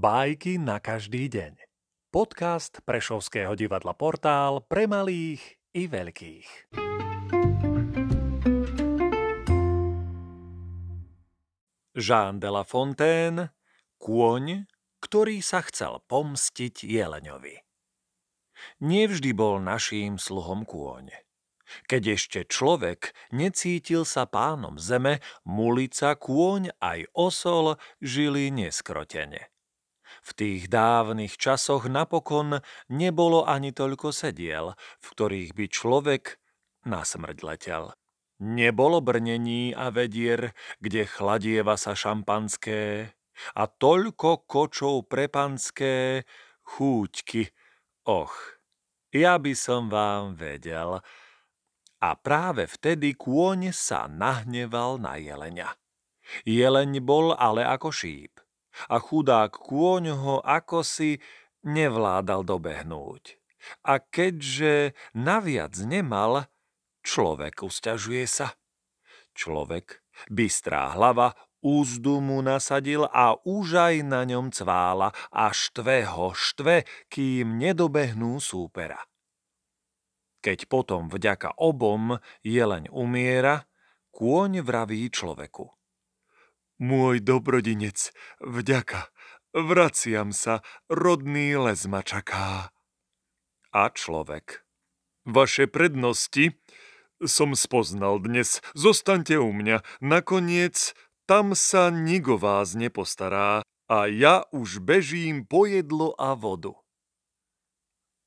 Bajky na každý deň. Podcast Prešovského divadla Portál pre malých i veľkých. Jean de la Fontaine, kôň, ktorý sa chcel pomstiť jeleňovi. Nevždy bol naším sluhom kôň. Keď ešte človek necítil sa pánom zeme, mulica, kôň aj osol žili neskrotene. V tých dávnych časoch napokon nebolo ani toľko sediel, v ktorých by človek na smrť letel. Nebolo brnení a vedier, kde chladieva sa šampanské, a toľko kočov prepanské, chúťky, och, ja by som vám vedel. A práve vtedy kôň sa nahneval na jelenia. Jeleň bol ale ako šíp a chudák kôň ho ako si nevládal dobehnúť. A keďže naviac nemal, človek usťažuje sa. Človek, bystrá hlava, úzdu mu nasadil a už aj na ňom cvála a štve ho štve, kým nedobehnú súpera. Keď potom vďaka obom jeleň umiera, kôň vraví človeku – môj dobrodinec, vďaka, vraciam sa, rodný les ma čaká. A človek. Vaše prednosti som spoznal dnes, zostaňte u mňa, nakoniec tam sa nigo vás nepostará a ja už bežím po jedlo a vodu.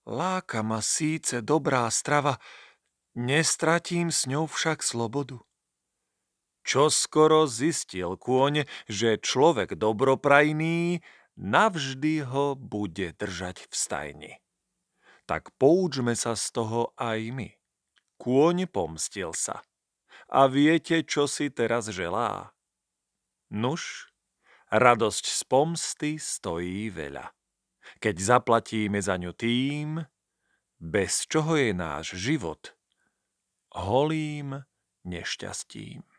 Láka ma síce dobrá strava, nestratím s ňou však slobodu. Čo skoro zistil kôň, že človek dobroprajný navždy ho bude držať v stajni. Tak poučme sa z toho aj my. Kôň pomstil sa. A viete, čo si teraz želá? Nuž, radosť z pomsty stojí veľa. Keď zaplatíme za ňu tým, bez čoho je náš život holým nešťastím.